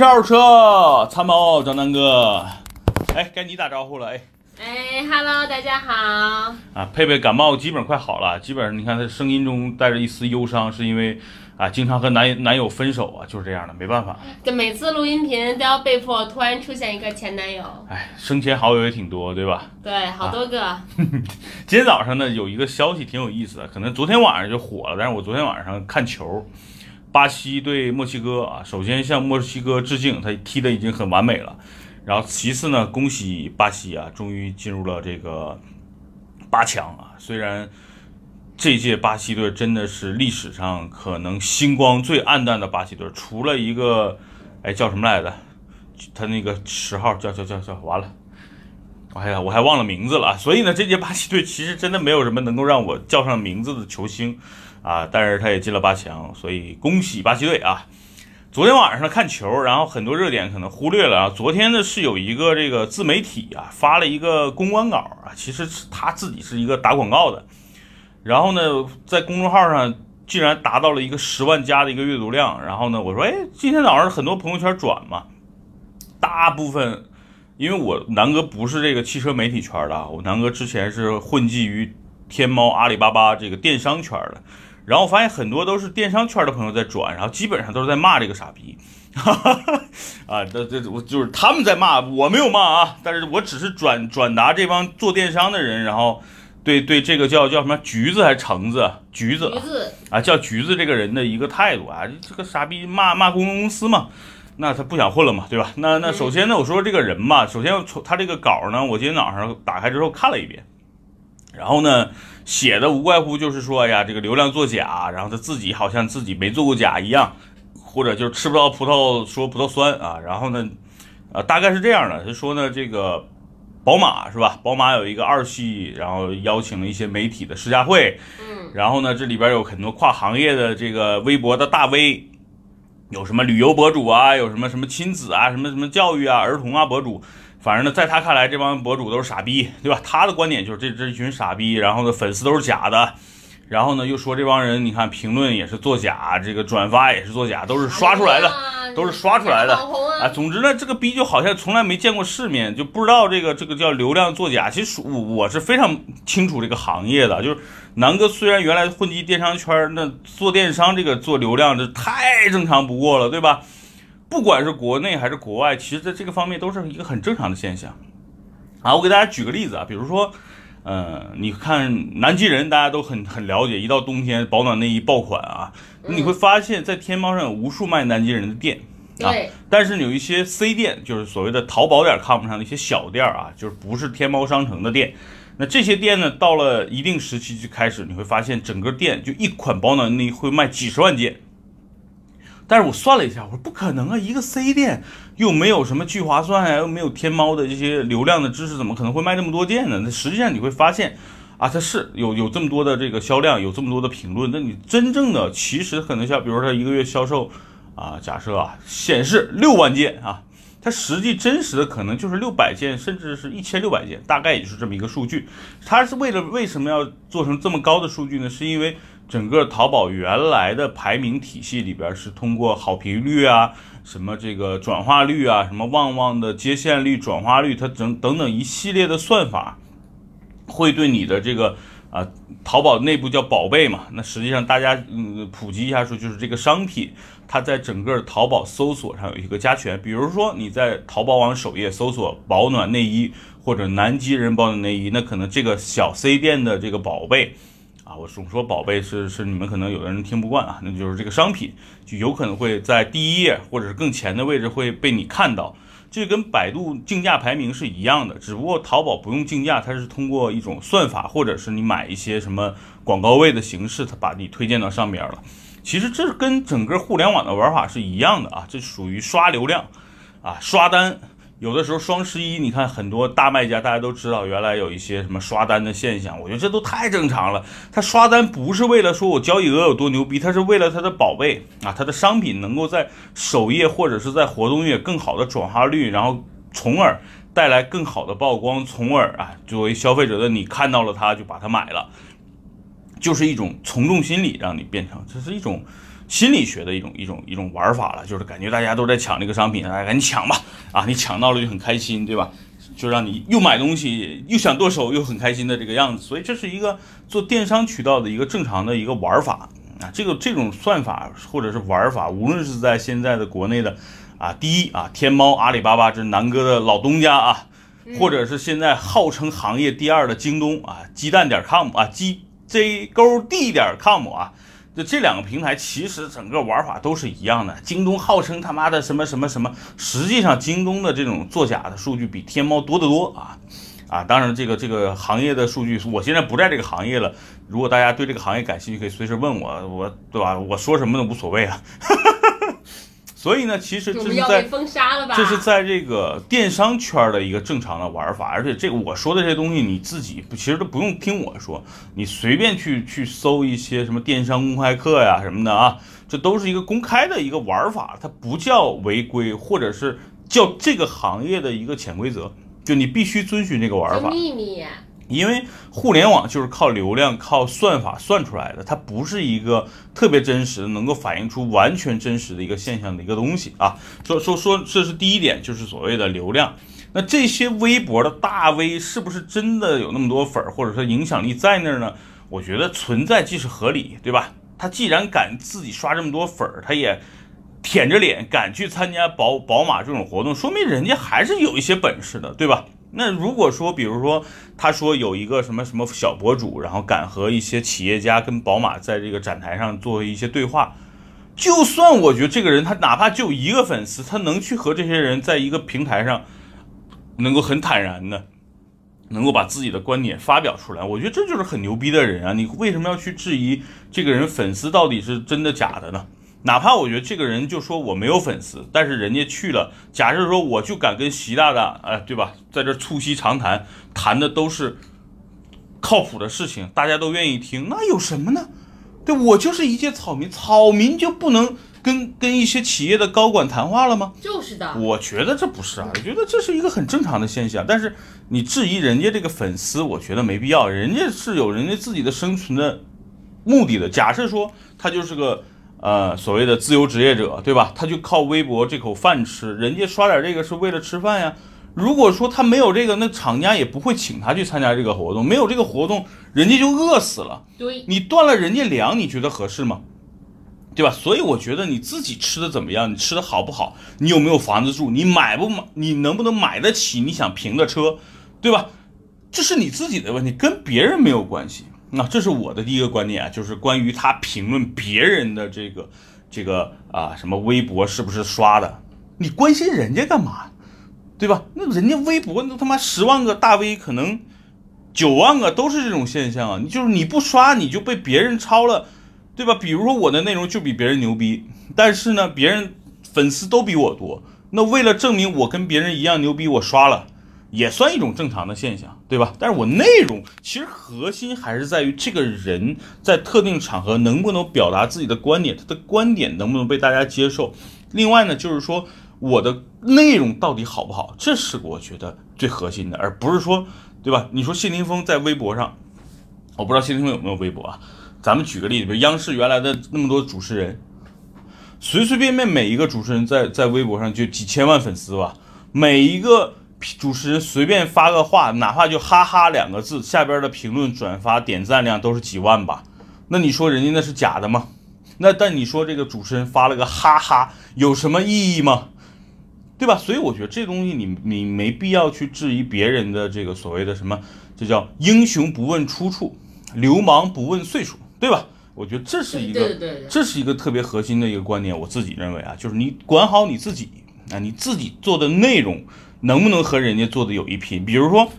新车参谋张南哥，哎，该你打招呼了，哎，哎，Hello，大家好。啊，佩佩感冒基本快好了，基本上你看她声音中带着一丝忧伤，是因为啊，经常和男男友分手啊，就是这样的，没办法。就每次录音频都要被迫突然出现一个前男友。哎，生前好友也挺多，对吧？对，好多个。今天早上呢，有一个消息挺有意思的，可能昨天晚上就火了，但是我昨天晚上看球。巴西对墨西哥啊，首先向墨西哥致敬，他踢的已经很完美了。然后其次呢，恭喜巴西啊，终于进入了这个八强啊。虽然这届巴西队真的是历史上可能星光最暗淡的巴西队，除了一个哎叫什么来着？他那个十号叫叫叫叫完了，哎呀，我还忘了名字了。所以呢，这届巴西队其实真的没有什么能够让我叫上名字的球星。啊，但是他也进了八强，所以恭喜巴西队啊！昨天晚上看球，然后很多热点可能忽略了啊。昨天呢是有一个这个自媒体啊发了一个公关稿啊，其实是他自己是一个打广告的，然后呢在公众号上竟然达到了一个十万加的一个阅读量，然后呢我说哎，今天早上很多朋友圈转嘛，大部分因为我南哥不是这个汽车媒体圈的啊，我南哥之前是混迹于天猫、阿里巴巴这个电商圈的。然后我发现很多都是电商圈的朋友在转，然后基本上都是在骂这个傻逼，哈 哈啊，这这我就是他们在骂，我没有骂啊，但是我只是转转达这帮做电商的人，然后对对这个叫叫什么橘子还是橙子橘子橘子啊叫橘子这个人的一个态度啊，这个傻逼骂骂公关公司嘛，那他不想混了嘛，对吧？那那首先呢，我说这个人嘛，首先从他这个稿呢，我今天早上打开之后看了一遍。然后呢，写的无外乎就是说呀，这个流量作假，然后他自己好像自己没做过假一样，或者就是吃不到葡萄说葡萄酸啊。然后呢，呃，大概是这样的。他说呢，这个宝马是吧？宝马有一个二系，然后邀请了一些媒体的试驾会。嗯。然后呢，这里边有很多跨行业的这个微博的大 V，有什么旅游博主啊，有什么什么亲子啊，什么什么教育啊，儿童啊博主。反正呢，在他看来，这帮博主都是傻逼，对吧？他的观点就是这这一群傻逼，然后呢，粉丝都是假的，然后呢，又说这帮人，你看评论也是作假，这个转发也是作假，都是刷出来的，都是刷出来的啊。总之呢，这个逼就好像从来没见过世面，就不知道这个这个叫流量作假。其实我我是非常清楚这个行业的，就是南哥虽然原来混迹电商圈，那做电商这个做流量这太正常不过了，对吧？不管是国内还是国外，其实在这个方面都是一个很正常的现象。啊，我给大家举个例子啊，比如说，呃，你看南极人，大家都很很了解，一到冬天保暖内衣爆款啊，你会发现在天猫上有无数卖南极人的店啊，但是有一些 C 店，就是所谓的淘宝点 com 上的一些小店啊，就是不是天猫商城的店，那这些店呢，到了一定时期就开始，你会发现整个店就一款保暖内衣会卖几十万件。但是我算了一下，我说不可能啊，一个 C 店又没有什么聚划算啊，又没有天猫的这些流量的知识，怎么可能会卖那么多件呢？那实际上你会发现，啊，它是有有这么多的这个销量，有这么多的评论，那你真正的其实可能像，比如说它一个月销售，啊，假设啊显示六万件啊，它实际真实的可能就是六百件，甚至是一千六百件，大概也就是这么一个数据。它是为了为什么要做成这么高的数据呢？是因为。整个淘宝原来的排名体系里边是通过好评率啊，什么这个转化率啊，什么旺旺的接线率、转化率，它等等等一系列的算法，会对你的这个啊，淘宝内部叫宝贝嘛。那实际上大家嗯普及一下说，就是这个商品它在整个淘宝搜索上有一个加权。比如说你在淘宝网首页搜索保暖内衣或者南极人保暖内衣，那可能这个小 C 店的这个宝贝。啊，我总说宝贝是是你们可能有的人听不惯啊，那就是这个商品就有可能会在第一页或者是更前的位置会被你看到，这跟百度竞价排名是一样的，只不过淘宝不用竞价，它是通过一种算法或者是你买一些什么广告位的形式，它把你推荐到上边了。其实这跟整个互联网的玩法是一样的啊，这属于刷流量啊，刷单。有的时候双十一，你看很多大卖家，大家都知道，原来有一些什么刷单的现象，我觉得这都太正常了。他刷单不是为了说我交易额有多牛逼，他是为了他的宝贝啊，他的商品能够在首页或者是在活动页更好的转化率，然后从而带来更好的曝光，从而啊，作为消费者的你看到了它就把它买了，就是一种从众心理，让你变成这是一种。心理学的一种一种一种玩法了，就是感觉大家都在抢这个商品，大家赶紧抢吧，啊，你抢到了就很开心，对吧？就让你又买东西又想剁手又很开心的这个样子，所以这是一个做电商渠道的一个正常的一个玩法啊。这个这种算法或者是玩法，无论是在现在的国内的啊，第一啊，天猫、阿里巴巴这是南哥的老东家啊，或者是现在号称行业第二的京东啊，鸡蛋点 com 啊鸡 J 勾 D 点 com 啊。就这两个平台，其实整个玩法都是一样的。京东号称他妈的什么什么什么，实际上京东的这种作假的数据比天猫多得多啊啊！当然，这个这个行业的数据，我现在不在这个行业了。如果大家对这个行业感兴趣，可以随时问我，我对吧？我说什么都无所谓啊。所以呢，其实这是在这是在这个电商圈的一个正常的玩法，而且这个我说的这些东西，你自己其实都不用听我说，你随便去去搜一些什么电商公开课呀什么的啊，这都是一个公开的一个玩法，它不叫违规，或者是叫这个行业的一个潜规则，就你必须遵循这个玩法。秘密。因为互联网就是靠流量、靠算法算出来的，它不是一个特别真实的、能够反映出完全真实的一个现象的一个东西啊。说说说，这是第一点，就是所谓的流量。那这些微博的大 V 是不是真的有那么多粉儿，或者说影响力在那儿呢？我觉得存在即是合理，对吧？他既然敢自己刷这么多粉儿，他也舔着脸敢去参加宝宝马这种活动，说明人家还是有一些本事的，对吧？那如果说，比如说，他说有一个什么什么小博主，然后敢和一些企业家跟宝马在这个展台上做一些对话，就算我觉得这个人他哪怕就一个粉丝，他能去和这些人在一个平台上，能够很坦然的，能够把自己的观点发表出来，我觉得这就是很牛逼的人啊！你为什么要去质疑这个人粉丝到底是真的假的呢？哪怕我觉得这个人就说我没有粉丝，但是人家去了，假设说我就敢跟习大大，哎，对吧，在这促膝长谈，谈的都是靠谱的事情，大家都愿意听，那有什么呢？对我就是一介草民，草民就不能跟跟一些企业的高管谈话了吗？就是的，我觉得这不是啊，我觉得这是一个很正常的现象。但是你质疑人家这个粉丝，我觉得没必要，人家是有人家自己的生存的目的的。假设说他就是个。呃，所谓的自由职业者，对吧？他就靠微博这口饭吃，人家刷点这个是为了吃饭呀。如果说他没有这个，那厂家也不会请他去参加这个活动。没有这个活动，人家就饿死了。对，你断了人家粮，你觉得合适吗？对吧？所以我觉得你自己吃的怎么样？你吃的好不好？你有没有房子住？你买不买？你能不能买得起你想评的车？对吧？这是你自己的问题，跟别人没有关系。那这是我的第一个观点啊，就是关于他评论别人的这个这个啊什么微博是不是刷的，你关心人家干嘛，对吧？那人家微博那他妈十万个大 V 可能九万个都是这种现象啊，你就是你不刷你就被别人抄了，对吧？比如说我的内容就比别人牛逼，但是呢别人粉丝都比我多，那为了证明我跟别人一样牛逼，我刷了。也算一种正常的现象，对吧？但是我内容其实核心还是在于这个人在特定场合能不能表达自己的观点，他的观点能不能被大家接受。另外呢，就是说我的内容到底好不好，这是我觉得最核心的，而不是说，对吧？你说谢霆锋在微博上，我不知道谢霆锋有没有微博啊？咱们举个例子，比如央视原来的那么多主持人，随随便便每一个主持人在在微博上就几千万粉丝吧，每一个。主持人随便发个话，哪怕就哈哈两个字，下边的评论、转发、点赞量都是几万吧？那你说人家那是假的吗？那但你说这个主持人发了个哈哈，有什么意义吗？对吧？所以我觉得这东西你你没必要去质疑别人的这个所谓的什么，这叫英雄不问出处，流氓不问岁数，对吧？我觉得这是一个，这是一个特别核心的一个观点。我自己认为啊，就是你管好你自己啊，你自己做的内容。能不能和人家做的有一拼？比如说，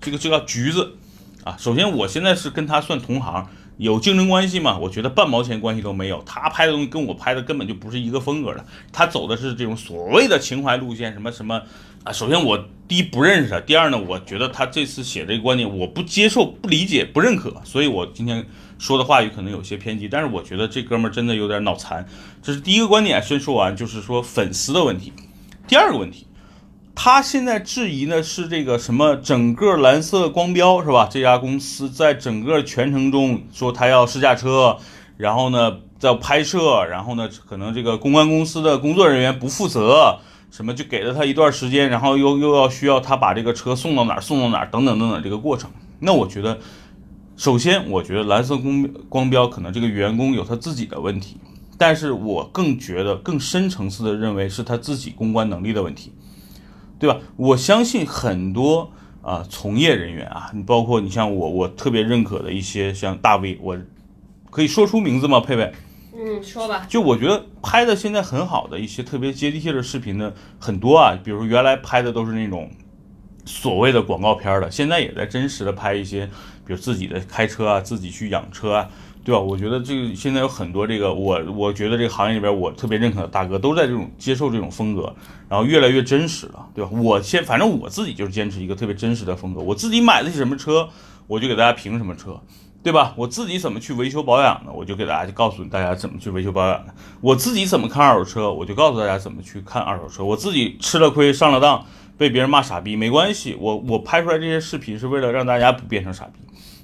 这个这个橘子，啊，首先我现在是跟他算同行，有竞争关系吗？我觉得半毛钱关系都没有。他拍的东西跟我拍的根本就不是一个风格的。他走的是这种所谓的情怀路线，什么什么啊。首先我第一不认识他，第二呢，我觉得他这次写这个观点我不接受、不理解、不认可，所以我今天说的话语可能有些偏激。但是我觉得这哥们儿真的有点脑残。这是第一个观点，先说完，就是说粉丝的问题。第二个问题。他现在质疑呢是这个什么整个蓝色光标是吧？这家公司在整个全程中说他要试驾车，然后呢在拍摄，然后呢，可能这个公关公司的工作人员不负责，什么就给了他一段时间，然后又又要需要他把这个车送到哪儿送到哪儿等等等等这个过程。那我觉得，首先我觉得蓝色光光标可能这个员工有他自己的问题，但是我更觉得更深层次的认为是他自己公关能力的问题，对吧？我相信很多啊从业人员啊，你包括你像我，我特别认可的一些像大 V，我可以说出名字吗？佩佩？嗯，说吧。就我觉得拍的现在很好的一些特别接地气的视频呢，很多啊，比如原来拍的都是那种所谓的广告片的，现在也在真实的拍一些，比如自己的开车啊，自己去养车啊，对吧？我觉得这个现在有很多这个我我觉得这个行业里边我特别认可的大哥都在这种接受这种风格，然后越来越真实了，对吧？我先反正我自己就是坚持一个特别真实的风格，我自己买的是什么车，我就给大家评什么车。对吧？我自己怎么去维修保养的，我就给大家就告诉大家怎么去维修保养的。我自己怎么看二手车，我就告诉大家怎么去看二手车。我自己吃了亏上了当，被别人骂傻逼没关系，我我拍出来这些视频是为了让大家不变成傻逼。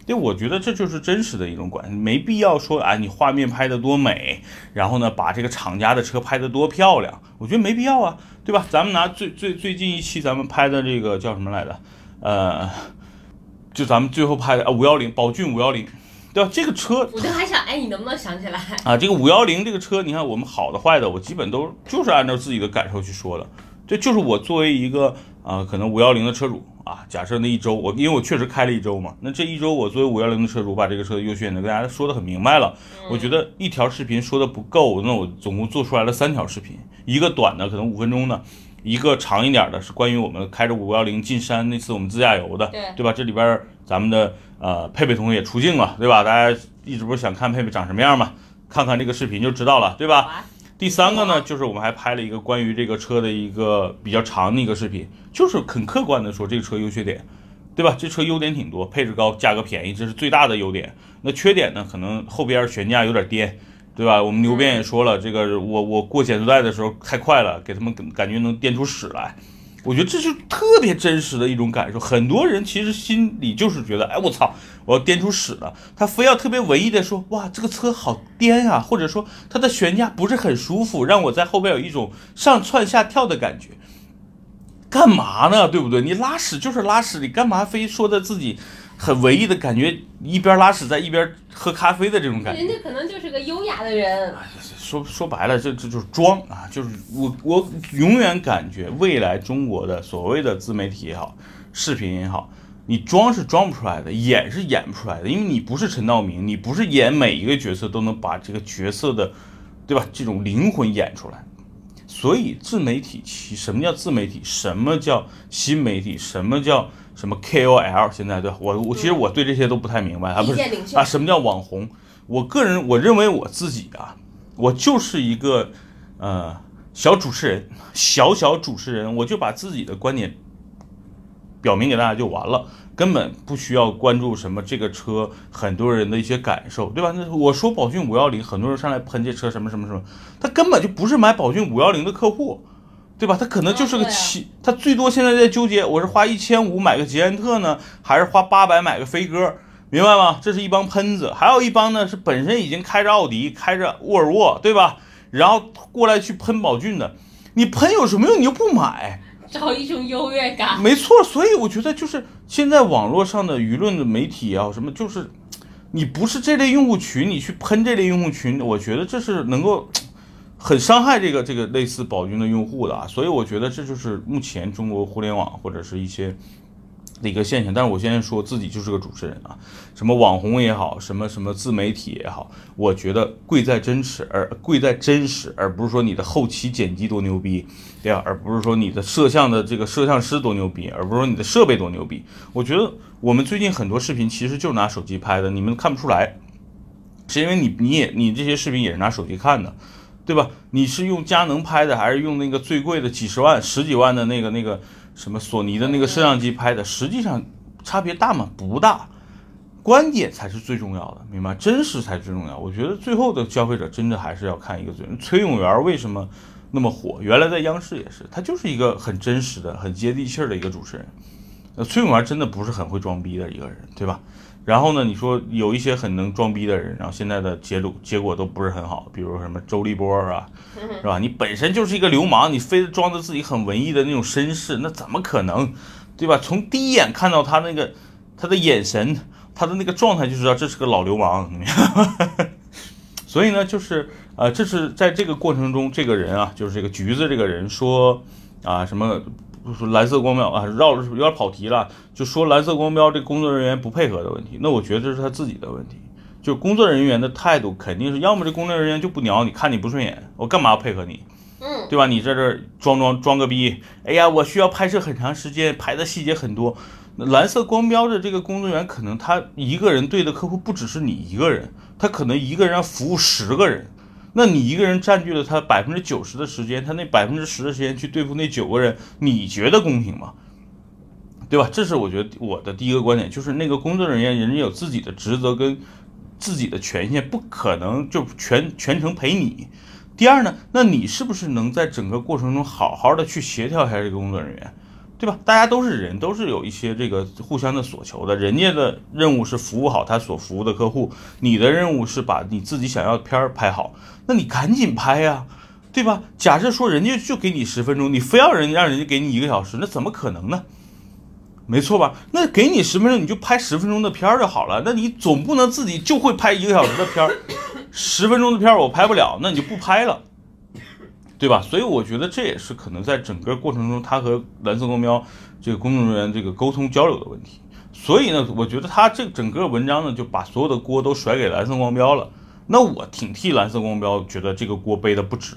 对，我觉得这就是真实的一种关系，没必要说啊，你画面拍的多美，然后呢把这个厂家的车拍的多漂亮，我觉得没必要啊，对吧？咱们拿最最最近一期咱们拍的这个叫什么来着？呃。就咱们最后拍的啊，五幺零宝骏五幺零，对吧？这个车我就还想，哎，你能不能想起来啊？这个五幺零这个车，你看我们好的坏的，我基本都就是按照自己的感受去说的。这就是我作为一个啊，可能五幺零的车主啊，假设那一周我因为我确实开了一周嘛，那这一周我作为五幺零的车主，把这个车的优缺点跟大家说的很明白了。我觉得一条视频说的不够，那我总共做出来了三条视频，一个短的可能五分钟的。一个长一点的是关于我们开着五幺零进山那次我们自驾游的，对对吧？这里边咱们的呃佩佩同学也出镜了，对吧？大家一直不是想看佩佩长什么样嘛？看看这个视频就知道了，对吧？第三个呢，就是我们还拍了一个关于这个车的一个比较长的一个视频，就是很客观的说这个车优缺点，对吧？这车优点挺多，配置高，价格便宜，这是最大的优点。那缺点呢，可能后边悬架有点颠。对吧？我们牛鞭也说了，这个我我过减速带的时候太快了，给他们感觉能颠出屎来。我觉得这是特别真实的一种感受。很多人其实心里就是觉得，哎，我操，我要颠出屎了。他非要特别文艺的说，哇，这个车好颠啊，或者说它的悬架不是很舒服，让我在后边有一种上窜下跳的感觉。干嘛呢？对不对？你拉屎就是拉屎，你干嘛非说的自己？很文艺的感觉，一边拉屎在一边喝咖啡的这种感觉。人家可能就是个优雅的人。说说白了，这这就是装啊！就是我我永远感觉未来中国的所谓的自媒体也好，视频也好，你装是装不出来的，演是演不出来的，因为你不是陈道明，你不是演每一个角色都能把这个角色的，对吧？这种灵魂演出来。所以自媒体其什么叫自媒体？什么叫新媒体？什么叫？什么 KOL 现在对我我其实我对这些都不太明白啊不是啊什么叫网红？我个人我认为我自己啊，我就是一个呃小主持人，小小主持人，我就把自己的观点表明给大家就完了，根本不需要关注什么这个车很多人的一些感受，对吧？那我说宝骏五幺零，很多人上来喷这车什么什么什么，他根本就不是买宝骏五幺零的客户。对吧？他可能就是个七，他最多现在在纠结，我是花一千五买个捷安特呢，还是花八百买个飞鸽？明白吗？这是一帮喷子，还有一帮呢是本身已经开着奥迪、开着沃尔沃，对吧？然后过来去喷宝骏的，你喷有什么用？你又不买，找一种优越感。没错，所以我觉得就是现在网络上的舆论的媒体啊，什么就是你不是这类用户群，你去喷这类用户群，我觉得这是能够。很伤害这个这个类似宝骏的用户的啊，所以我觉得这就是目前中国互联网或者是一些的一个现象。但是我现在说自己就是个主持人啊，什么网红也好，什么什么自媒体也好，我觉得贵在真实，而贵在真实，而不是说你的后期剪辑多牛逼，对吧？而不是说你的摄像的这个摄像师多牛逼，而不是说你的设备多牛逼。我觉得我们最近很多视频其实就拿手机拍的，你们看不出来，是因为你你也你这些视频也是拿手机看的。对吧？你是用佳能拍的，还是用那个最贵的几十万、十几万的那个那个什么索尼的那个摄像机拍的？实际上差别大吗？不大，观点才是最重要的，明白？真实才最重要。我觉得最后的消费者真的还是要看一个最。崔永元为什么那么火？原来在央视也是，他就是一个很真实的、很接地气儿的一个主持人。那，崔永元真的不是很会装逼的一个人，对吧？然后呢，你说有一些很能装逼的人，然后现在的结果结果都不是很好，比如什么周立波啊，是吧？你本身就是一个流氓，你非得装着自己很文艺的那种绅士，那怎么可能，对吧？从第一眼看到他那个他的眼神，他的那个状态就知道这是个老流氓。所以呢，就是呃，这是在这个过程中，这个人啊，就是这个橘子这个人说啊什么。说蓝色光标啊，绕有点跑题了。就说蓝色光标这工作人员不配合的问题，那我觉得这是他自己的问题。就工作人员的态度肯定是，要么这工作人员就不鸟你，看你不顺眼，我干嘛要配合你？嗯，对吧？你在这装装装个逼，哎呀，我需要拍摄很长时间，拍的细节很多。蓝色光标的这个工作人员，可能他一个人对的客户不只是你一个人，他可能一个人要服务十个人。那你一个人占据了他百分之九十的时间，他那百分之十的时间去对付那九个人，你觉得公平吗？对吧？这是我觉得我的第一个观点，就是那个工作人员人家有自己的职责跟自己的权限，不可能就全全程陪你。第二呢，那你是不是能在整个过程中好好的去协调一下这个工作人员？对吧？大家都是人，都是有一些这个互相的所求的。人家的任务是服务好他所服务的客户，你的任务是把你自己想要的片儿拍好。那你赶紧拍呀，对吧？假设说人家就给你十分钟，你非要人让人家给你一个小时，那怎么可能呢？没错吧？那给你十分钟，你就拍十分钟的片儿就好了。那你总不能自己就会拍一个小时的片儿，十分钟的片儿我拍不了，那你就不拍了。对吧？所以我觉得这也是可能在整个过程中，他和蓝色光标这个工作人员这个沟通交流的问题。所以呢，我觉得他这整个文章呢，就把所有的锅都甩给蓝色光标了。那我挺替蓝色光标觉得这个锅背的不值。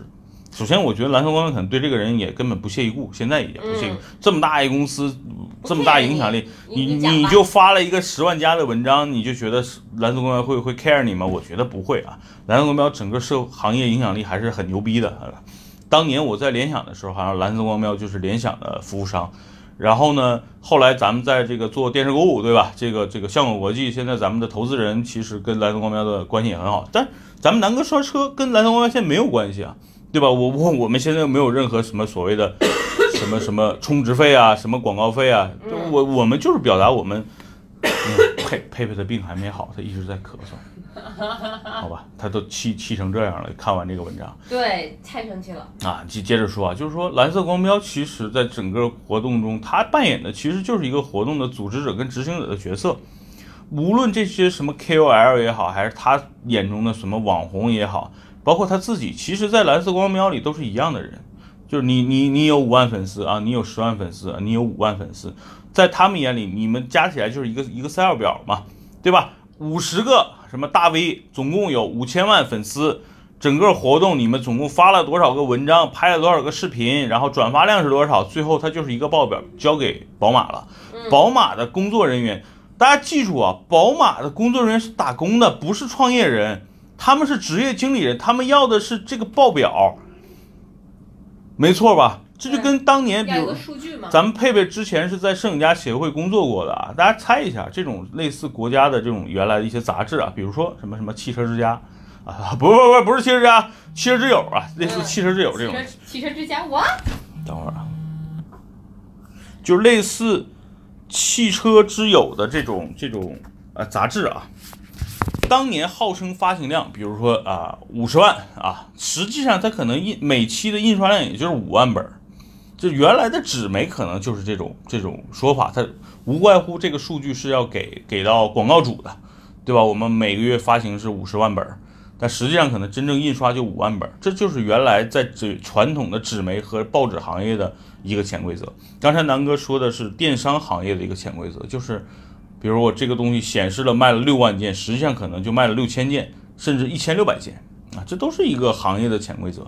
首先，我觉得蓝色光标可能对这个人也根本不屑一顾，现在也不屑。这么大一公司，这么大影响力，你你就发了一个十万加的文章，你就觉得蓝色光标会会 care 你吗？我觉得不会啊。蓝色光标整个社行业影响力还是很牛逼的。当年我在联想的时候，好像蓝色光标就是联想的服务商。然后呢，后来咱们在这个做电视购物，对吧？这个这个向果国际，现在咱们的投资人其实跟蓝色光标的关系也很好。但咱们南哥刷车跟蓝色光标现在没有关系啊，对吧？我我我们现在没有任何什么所谓的什么什么充值费啊，什么广告费啊，我我们就是表达我们。佩佩佩的病还没好，他一直在咳嗽。好吧，他都气气成这样了。看完这个文章，对，太生气了啊！接接着说啊，就是说蓝色光标其实在整个活动中，他扮演的其实就是一个活动的组织者跟执行者的角色。无论这些什么 KOL 也好，还是他眼中的什么网红也好，包括他自己，其实，在蓝色光标里都是一样的人。就是你你你有五万粉丝啊，你有十万粉丝，你有五万粉丝。在他们眼里，你们加起来就是一个一个 Excel 表嘛，对吧？五十个什么大 V，总共有五千万粉丝，整个活动你们总共发了多少个文章，拍了多少个视频，然后转发量是多少？最后它就是一个报表交给宝马了。宝马的工作人员，大家记住啊，宝马的工作人员是打工的，不是创业人，他们是职业经理人，他们要的是这个报表，没错吧？这就跟当年，比如咱们佩佩之前是在摄影家协会工作过的啊，大家猜一下，这种类似国家的这种原来的一些杂志啊，比如说什么什么汽车之家啊，不不不不是汽车之家，汽车之友啊，类似汽车之友这种。汽车之家，我等会儿啊，就类似汽车之友的这种这种呃杂志啊。当年号称发行量，比如说啊五十万啊，实际上它可能印每期的印刷量也就是五万本。就原来的纸媒可能就是这种这种说法，它无外乎这个数据是要给给到广告主的，对吧？我们每个月发行是五十万本，但实际上可能真正印刷就五万本，这就是原来在纸传统的纸媒和报纸行业的一个潜规则。刚才南哥说的是电商行业的一个潜规则，就是比如我这个东西显示了卖了六万件，实际上可能就卖了六千件，甚至一千六百件啊，这都是一个行业的潜规则。